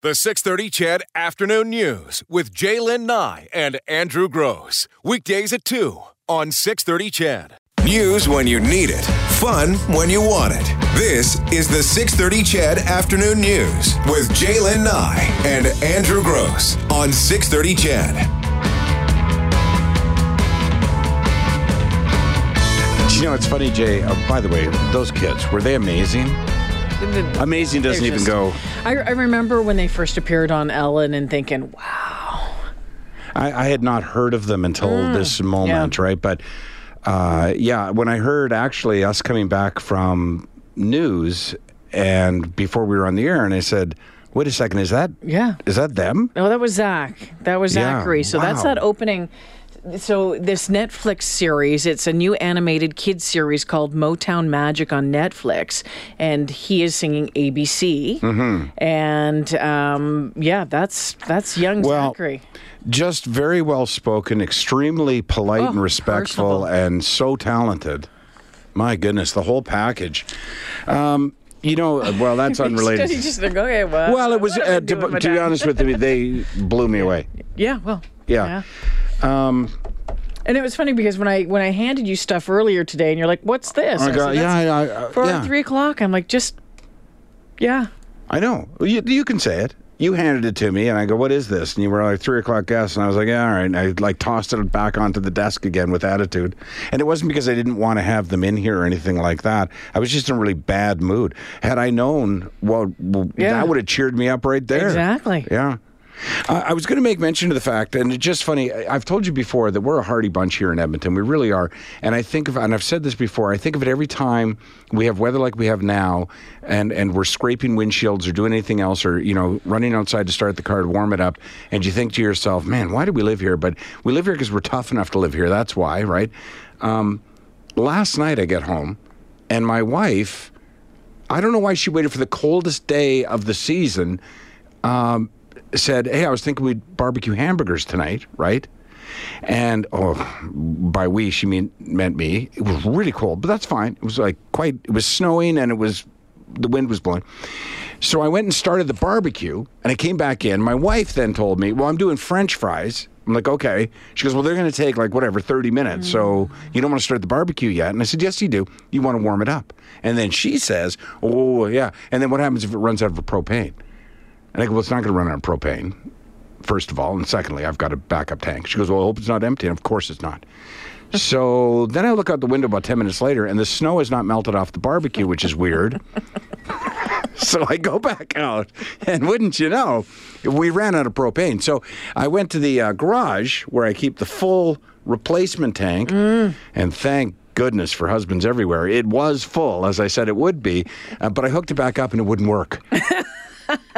The 630 CHED Afternoon News with J'lyn Nye and Andrew Grose. Weekdays at 2 on 630 CHED. News when you need it. Fun when you want it. This is the 630 CHED Afternoon News with J'lyn Nye and Andrew Grose on 630 CHED. You know, it's funny, Jay. Uh, by the way, those kids, were they amazing? Amazing doesn't even just- go. I, I remember when they first appeared on Ellen and thinking, wow. I, I had not heard of them until Mm, this moment, right? But uh, yeah, when I heard actually us coming back from news and before we were on the air, and I said, "Wait a second, is that Yeah. is that them?" No, that was Zach. That was Yeah, Zachary. So that's that opening. So this Netflix series, it's a new animated kids series called Motown Magic on Netflix, and he is singing ABC. Mm-hmm. And um, yeah, that's that's young Well, Zachary. Just very well spoken, extremely polite Oh, and respectful, and so talented. My goodness, the whole package. Um, you know, uh, well, that's unrelated. Just like, okay, well. Well, it was, what am I uh, to, to be honest with you, they blew me away. Yeah, well. Yeah. Um, And it was funny because when I when I handed you stuff earlier today, and you're like, "What's this?" I go, yeah, "That's I, I, for yeah. three o'clock. I'm like, just yeah. I know. You, you can say it. You handed it to me, and I go, "What is this?" And you were like, three o'clock gas," and I was like, "Yeah, all right." And I like tossed it back onto the desk again with attitude, and it wasn't because I didn't want to have them in here or anything like that. I was just in a really bad mood. Had I known, well, well Yeah. that would have cheered me up right there. Exactly. Yeah. I was going to make mention of the fact, and it's just funny. I've told you before that we're a hardy bunch here in Edmonton. We really are. And I think of, and I've said this before. I think of it every time we have weather like we have now, and and we're scraping windshields or doing anything else, or you know, running outside to start the car to warm it up. And you think to yourself, man, why do we live here? But we live here because we're tough enough to live here. That's why, right? Um, last night I get home, and my wife. I don't know why she waited for the coldest day of the season. Um, said, "Hey, I was thinking we'd barbecue hamburgers tonight, right?" And oh, by we she mean meant me. It was really cold, but that's fine. It was like quite. It was snowing and it was the wind was blowing. So I went and started the barbecue, and I came back in. My wife then told me, "Well, I'm doing French fries." I'm like, "Okay." She goes, "Well, they're going to take like whatever 30 minutes, so mm. you don't want to start the barbecue yet." And I said, "Yes, you do. You want to warm it up." And then she says, "Oh, yeah." And then what happens if it runs out of propane? And I go, well, it's not going to run on propane, first of all. And secondly, I've got a backup tank. She goes, well, I hope it's not empty. And of course it's not. So then I look out the window about 10 minutes later, and the snow has not melted off the barbecue, which is weird. so I go back out, and wouldn't you know, we ran out of propane. So I went to the uh, garage where I keep the full replacement tank, and thank goodness for husbands everywhere. It was full, as I said it would be, uh, but I hooked it back up and it wouldn't work.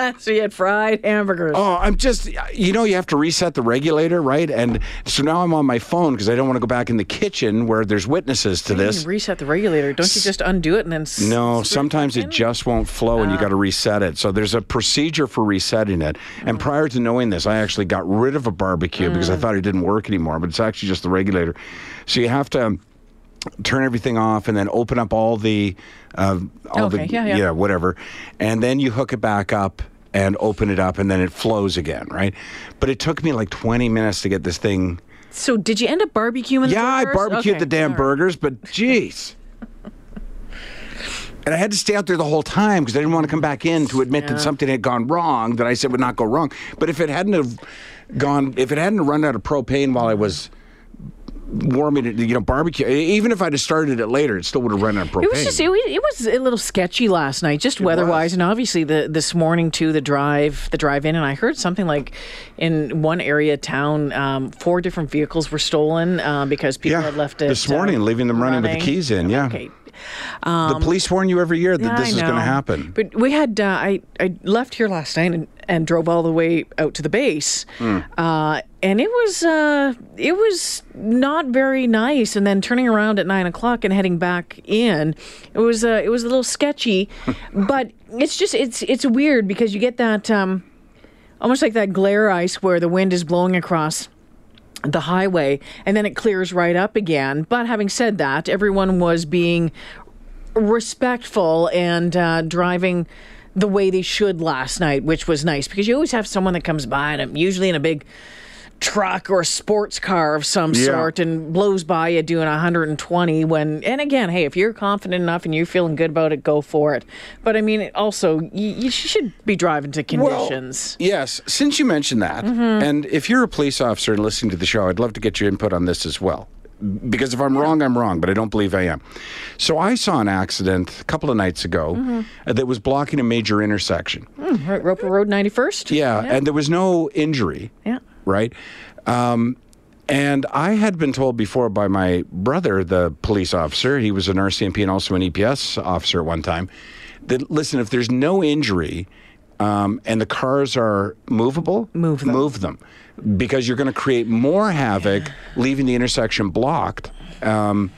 So you had fried hamburgers. Oh, I'm just, you know, you have to reset the regulator, right? And so now I'm on my phone because I don't want to go back in the kitchen where there's witnesses to this. reset the regulator. Don't you just undo it and then? s- No, sometimes it just won't flow and you ah. got to reset it. So there's a procedure for resetting it. And ah. prior to knowing this, I actually got rid of a barbecue because I ah. thought it didn't work anymore, but it's actually just the regulator. So you have to turn everything off and then open up all the uh, all Okay, the yeah, yeah. whatever. And then you hook it back up and open it up and then it flows again, right? But it took me like 20 minutes to get this thing So did you end up barbecuing? the yeah, I barbecued Okay, the damn right. burgers, but jeez. And I had to stay out there the whole time because I didn't want to come back in to admit that something had gone wrong that I said would not go wrong. But if it hadn't have gone, if it hadn't run out of propane while I was warming it, you know, barbecue, even if I'd have started it later, it still would have run of propane. It was just it, was- it was a little sketchy last night, just weather-wise, and obviously the this morning too. The drive, the drive in, and I heard something like in one area of town, um, four different vehicles were stolen uh, because people yeah, had left it this uh, morning, leaving them running, with the keys in. Yeah, Okay, the police warn you every year that this is going to happen. But we had uh, I I left here last night and, and drove all the way out to the base, Hmm. uh, and it was uh, it was not very nice. And then turning around at nine o'clock and heading back in, it was uh, it was a little sketchy. but it's just it's it's weird because you get that um, almost like that glare ice where the wind is blowing across the highway and then it clears right up again. But having said that, everyone was being respectful and uh, driving the way they should last night, which was nice because you always have someone that comes by and usually in a big truck or a sports car of some Yeah. sort and blows by you doing 120 when and again hey if you're confident enough and you're feeling good about it go for it but i mean also you, you should be driving to conditions Well, yes, since you mentioned that, mm-hmm. and if you're a police officer and listening to the show, I'd love to get your input on this as well. Because if I'm wrong, I'm wrong, but I don't believe I am. So I saw an accident a couple of nights ago mm-hmm. uh, that was blocking a major intersection. Mm, right roper road 91st Yeah, and there was no injury. yeah right? Um, and I had been told before by my brother, the police officer, he was an RCMP and also an EPS officer at one time, that listen, if there's no injury um, and the cars are movable, Move them. Move them. Because you're going to create more havoc leaving the intersection blocked. Um,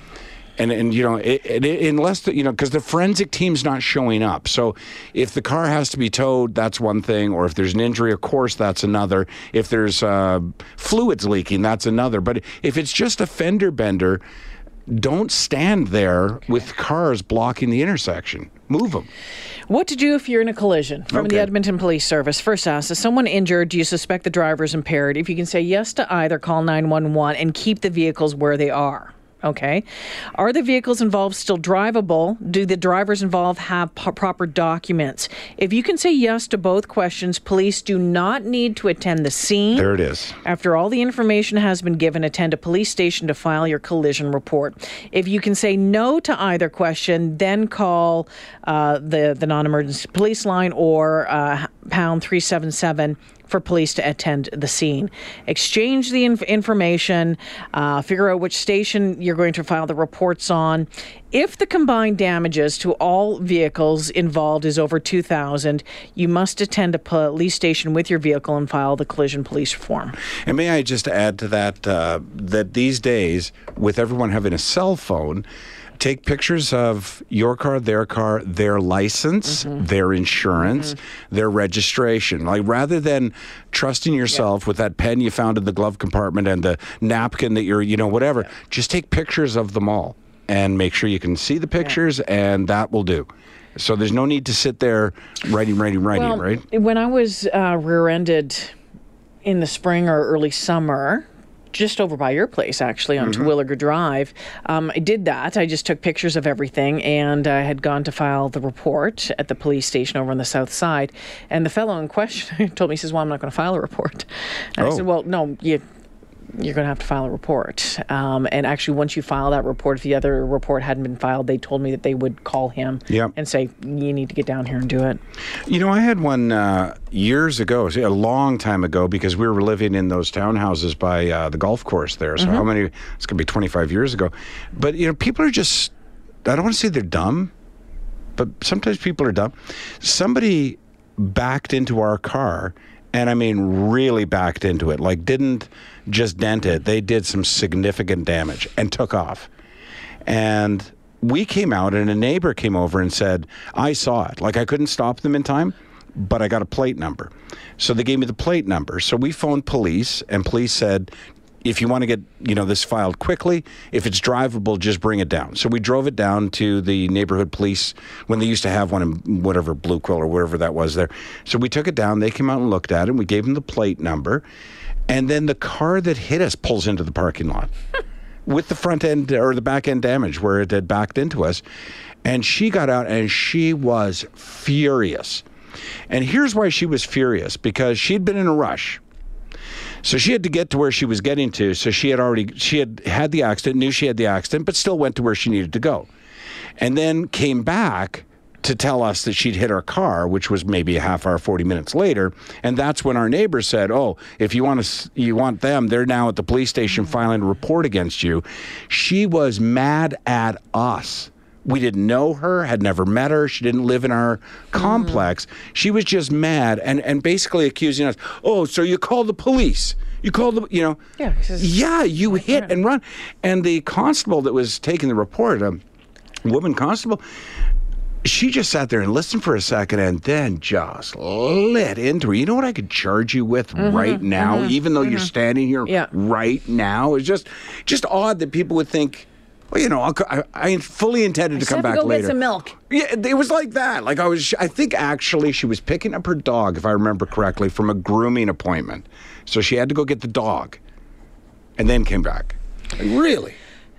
and and you know it, it, unless the, you know because the forensic team's not showing up so if the car has to be towed that's one thing or if there's an injury of course that's another if there's uh, fluids leaking that's another but if it's just a fender bender don't stand there with cars blocking the intersection move them What to do if you're in a collision from the Edmonton Police Service? First ask, is someone injured? Do you suspect the driver is impaired? If you can say yes to either, call 911 and keep the vehicles where they are. Okay. Are the vehicles involved still drivable? Do the drivers involved have p- proper documents? If you can say yes to both questions, police do not need to attend the scene. there it is After all the information has been given, attend a police station to file your collision report. If you can say no to either question, then call uh, the the non-emergency police line or uh, pound three seven seven for police to attend the scene. Exchange the inf- information, uh, figure out which station you're going to file the reports on. If the combined damages to all vehicles involved is over 2,000, you must attend a police station with your vehicle and file the collision police form. And may I just add to that uh, that these days, with everyone having a cell phone, take pictures of your car, their car, their license, their insurance, their registration. Like rather than trusting yourself with that pen you found in the glove compartment and the napkin that you're, you know, whatever, just take pictures of them all and make sure you can see the pictures, and that will do. So there's no need to sit there writing, writing, writing, Well, right? When I was uh, rear-ended in the spring or early summer, just over by your place, actually, on Mm-hmm. Terwilliger Drive, um, I did that. I just took pictures of everything, and I had gone to file the report at the police station over on the south side. And the fellow in question told me, he says, "Well, I'm not going to file a report." And I Oh. said, "Well, no, you." You're going to have to file a report. Um, and actually, once you file that report, if the other report hadn't been filed, they told me that they would call him Yep. and say, You need to get down here and do it. You know, I had one uh, years ago, a long time ago, because we were living in those townhouses by uh, the golf course there. So how many? It's going to be 25 years ago. But you know, people are just. I don't want to say they're dumb, but sometimes people are dumb. Somebody backed into our car, and I mean, really backed into it. Like, didn't just dent it. They did some significant damage and took off. And we came out, and a neighbor came over and said, I saw it. Like, I couldn't stop them in time, but I got a plate number. So they gave me the plate number. So we phoned police, and police said, if you want to get you know this filed quickly, if it's drivable, just bring it down. So we drove it down to the neighborhood police when they used to have one in whatever Blue Quill or wherever that was there. So we took it down. They came out and looked at it. and We gave them the plate number, and then the car that hit us pulls into the parking lot with the front end or the back end damage where it had backed into us. And she got out and she was furious. And here's why she was furious because she'd been in a rush. So she had to get to where she was getting to. So she had already she had had the accident, knew she had the accident, but still went to where she needed to go. And then came back to tell us that she'd hit our car, which was maybe a half hour, 40 minutes later. And that's when our neighbor said, "Oh, if you want to you want them, they're now at the police station filing a report against you." She was mad at us. We didn't know her, had never met her. She didn't live in our complex. She was just mad and, and basically accusing us, oh, so you called the police. You called the, you know. Yeah, Yeah, you hit and run. And the constable that was taking the report, a woman constable, she just sat there and listened for a second and then just lit into her. You know what I could charge you with mm-hmm, right now, mm-hmm, even though you're mm-hmm. standing here Yeah. right now? It's just just odd that people would think well, you know, I'll, I, I fully intended to come have to back go later. get some milk. Yeah, it was like that. Like I was, I think actually she was picking up her dog, if I remember correctly, from a grooming appointment. So she had to go get the dog, and then came back. Like, really?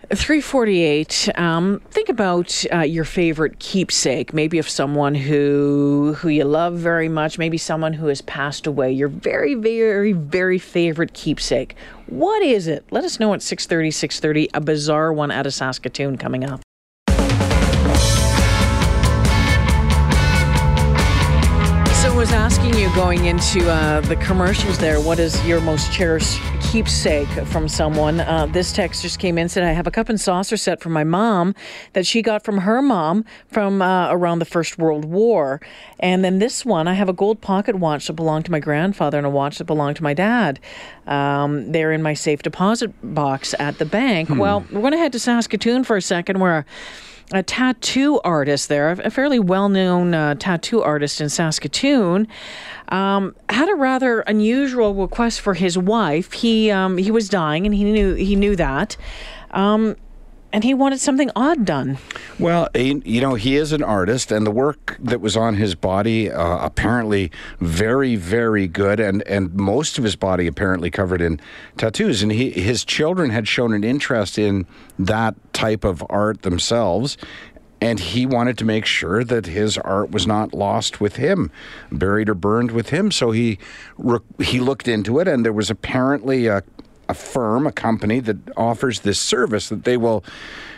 348 um, think about uh, your favorite keepsake. Maybe of someone who who you love very much maybe someone who has passed away your very very very favorite keepsake. What is it? Let us know at 630 630 a bizarre one out of saskatoon coming up going into uh, the commercials there, what is your most cherished keepsake from someone? Uh, this text just came in said I have a cup and saucer set from my mom that she got from her mom from uh, around the First World War, and then this one I have a gold pocket watch that belonged to my grandfather and a watch that belonged to my dad. Um, they're in my safe deposit box at the bank. Well, we're going to head to Saskatoon for a second, where a tattoo artist there, a fairly well known uh, tattoo artist in Saskatoon, um, had a rather unusual request for his wife. He um, he was dying, and he knew he knew that, um, and he wanted something odd done. Well, you know, he is an artist, and the work that was on his body uh, apparently very, very good, and and most of his body apparently covered in tattoos. And he, his children had shown an interest in that type of art themselves. And he wanted to make sure that his art was not lost with him, buried or burned with him. So he he looked into it, and there was apparently a a firm, a company that offers this service that they will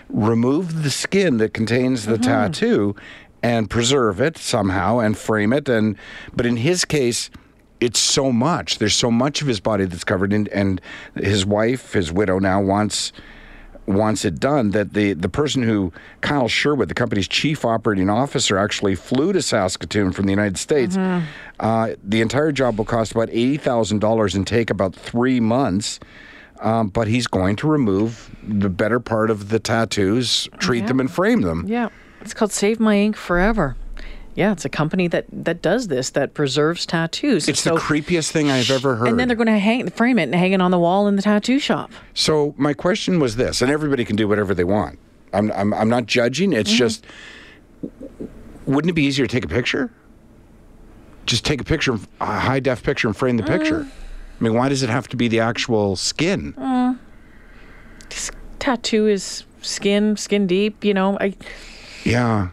remove the skin that contains the tattoo and preserve it somehow and frame it and but in his case it's so much there's so much of his body that's covered in and his wife his widow now wants wants it done that the the person who Kyle Sherwood, the company's chief operating officer, actually flew to Saskatoon from the United States. Uh, the entire job will cost about eighty thousand dollars and take about three months. Um, but he's going to remove the better part of the tattoos, treat them, and frame them. Yeah, it's called Save My Ink Forever. Yeah, it's a company that that does this that preserves tattoos. It's So- the creepiest thing I've ever heard. And then they're going to hang frame it and hang it on the wall in the tattoo shop. So my question was this, and everybody can do whatever they want. I'm I'm, I'm not judging. It's just, wouldn't it be easier to take a picture? Just take a picture, a high def picture, and frame the picture. I mean, why does it have to be the actual skin? This tattoo is skin, skin deep. You know, I Yeah.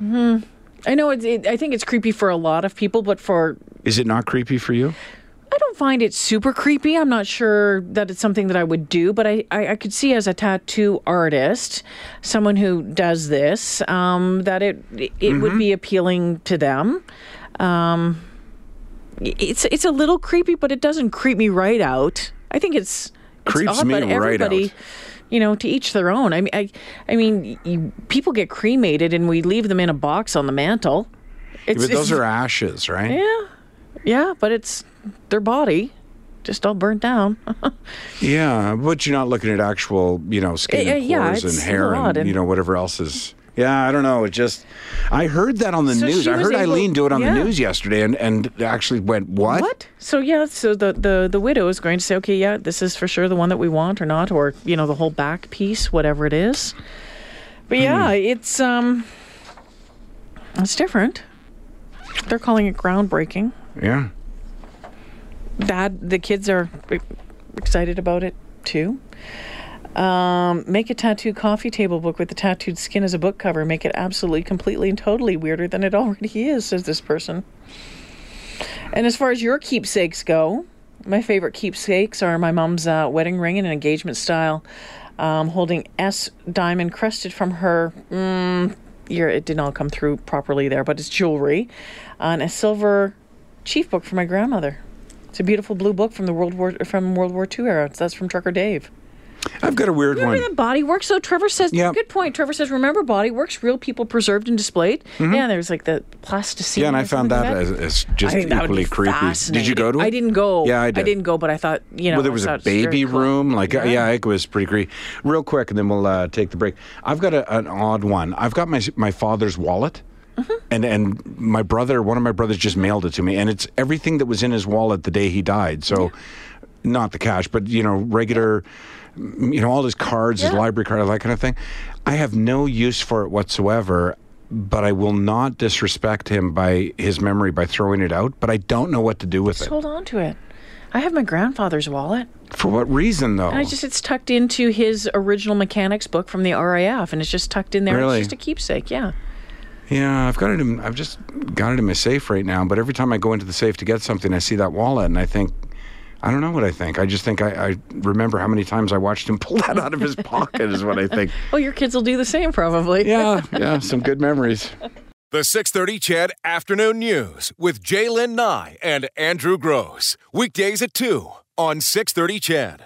I know it's. It, I think it's creepy for a lot of people, but for Is it not creepy for you? I don't find it super creepy. I'm not sure that it's something that I would do, but I, I, I could see as a tattoo artist, someone who does this, um, that it it would be appealing to them. Um, it's it's a little creepy, but it doesn't creep me right out. I think it's, it's Creeps odd, me but right everybody, out. you know, to each their own. I mean, I, I mean, you, people get cremated and we leave them in a box on the mantle. It's, but those are ashes, right? yeah, yeah, but it's their body, just all burnt down. Yeah, but you're not looking at actual, you know, skin Uh, and yeah, pores and hair and, and- you know whatever else is. Yeah, I don't know. It just, I heard that on the So news. I heard able- Eileen do it on yeah. the news yesterday, and and actually went what? What? So yeah, so the, the the widow is going to say, okay, yeah, this is for sure the one that we want or not, or you know, the whole back piece, whatever it is. But yeah, Hmm. it's um, it's different. They're calling it groundbreaking. Yeah. Dad, the kids are excited about it too. Um, make a tattoo coffee table book with the tattooed skin as a book cover. Make it absolutely, completely, and totally weirder than it already is, says this person. And as far as your keepsakes go, my favorite keepsakes are my mom's uh, wedding ring in an engagement style, um, holding S diamond crested from her. Mm, it did not all come through properly there, but it's jewelry, and a silver chief book for my grandmother. It's a beautiful blue book from the World War from World War II era. That's from Trucker Dave. I've got a weird one. Remember one. that Body Works? So Trevor says, Yep. good point. Trevor says, remember Body Works? Real people preserved and displayed. Yeah, there's like the plasticine. Mm-hmm. Yeah, and I found that like as, as just equally creepy. Did you go to it? I didn't go. Yeah, I did. I didn't go, but I thought, you know. well, there was a baby cool. room. Like, Yeah. yeah, it was pretty creepy. Real quick, and then we'll uh, take the break. I've got a, an odd one. I've got my my father's wallet. Mm-hmm. And and my brother, one of my brothers, just mailed it to me, and it's everything that was in his wallet the day he died. So, not the cash, but you know, regular, you know, all his cards, his library card, that kind of thing. I have no use for it whatsoever. But I will not disrespect him by his memory by throwing it out. But I don't know what to do with Just it. hold on to it. I have my grandfather's wallet. For what reason, though? And I just it's tucked into his original mechanics book from the RAF, and it's just tucked in there. Really? It's just a keepsake. Yeah. Yeah, I've got it. In, I've just got it in my safe right now. But every time I go into the safe to get something, I see that wallet, and I think, I don't know what I think. I just think I, I remember how many times I watched him pull that out of his pocket. Is what I think. Well, oh, your kids will do the same probably. Yeah, yeah, some good memories. The 630 CHED Afternoon News with J'lyn Nye and Andrew Grose. Weekdays at 2 on 630 CHED.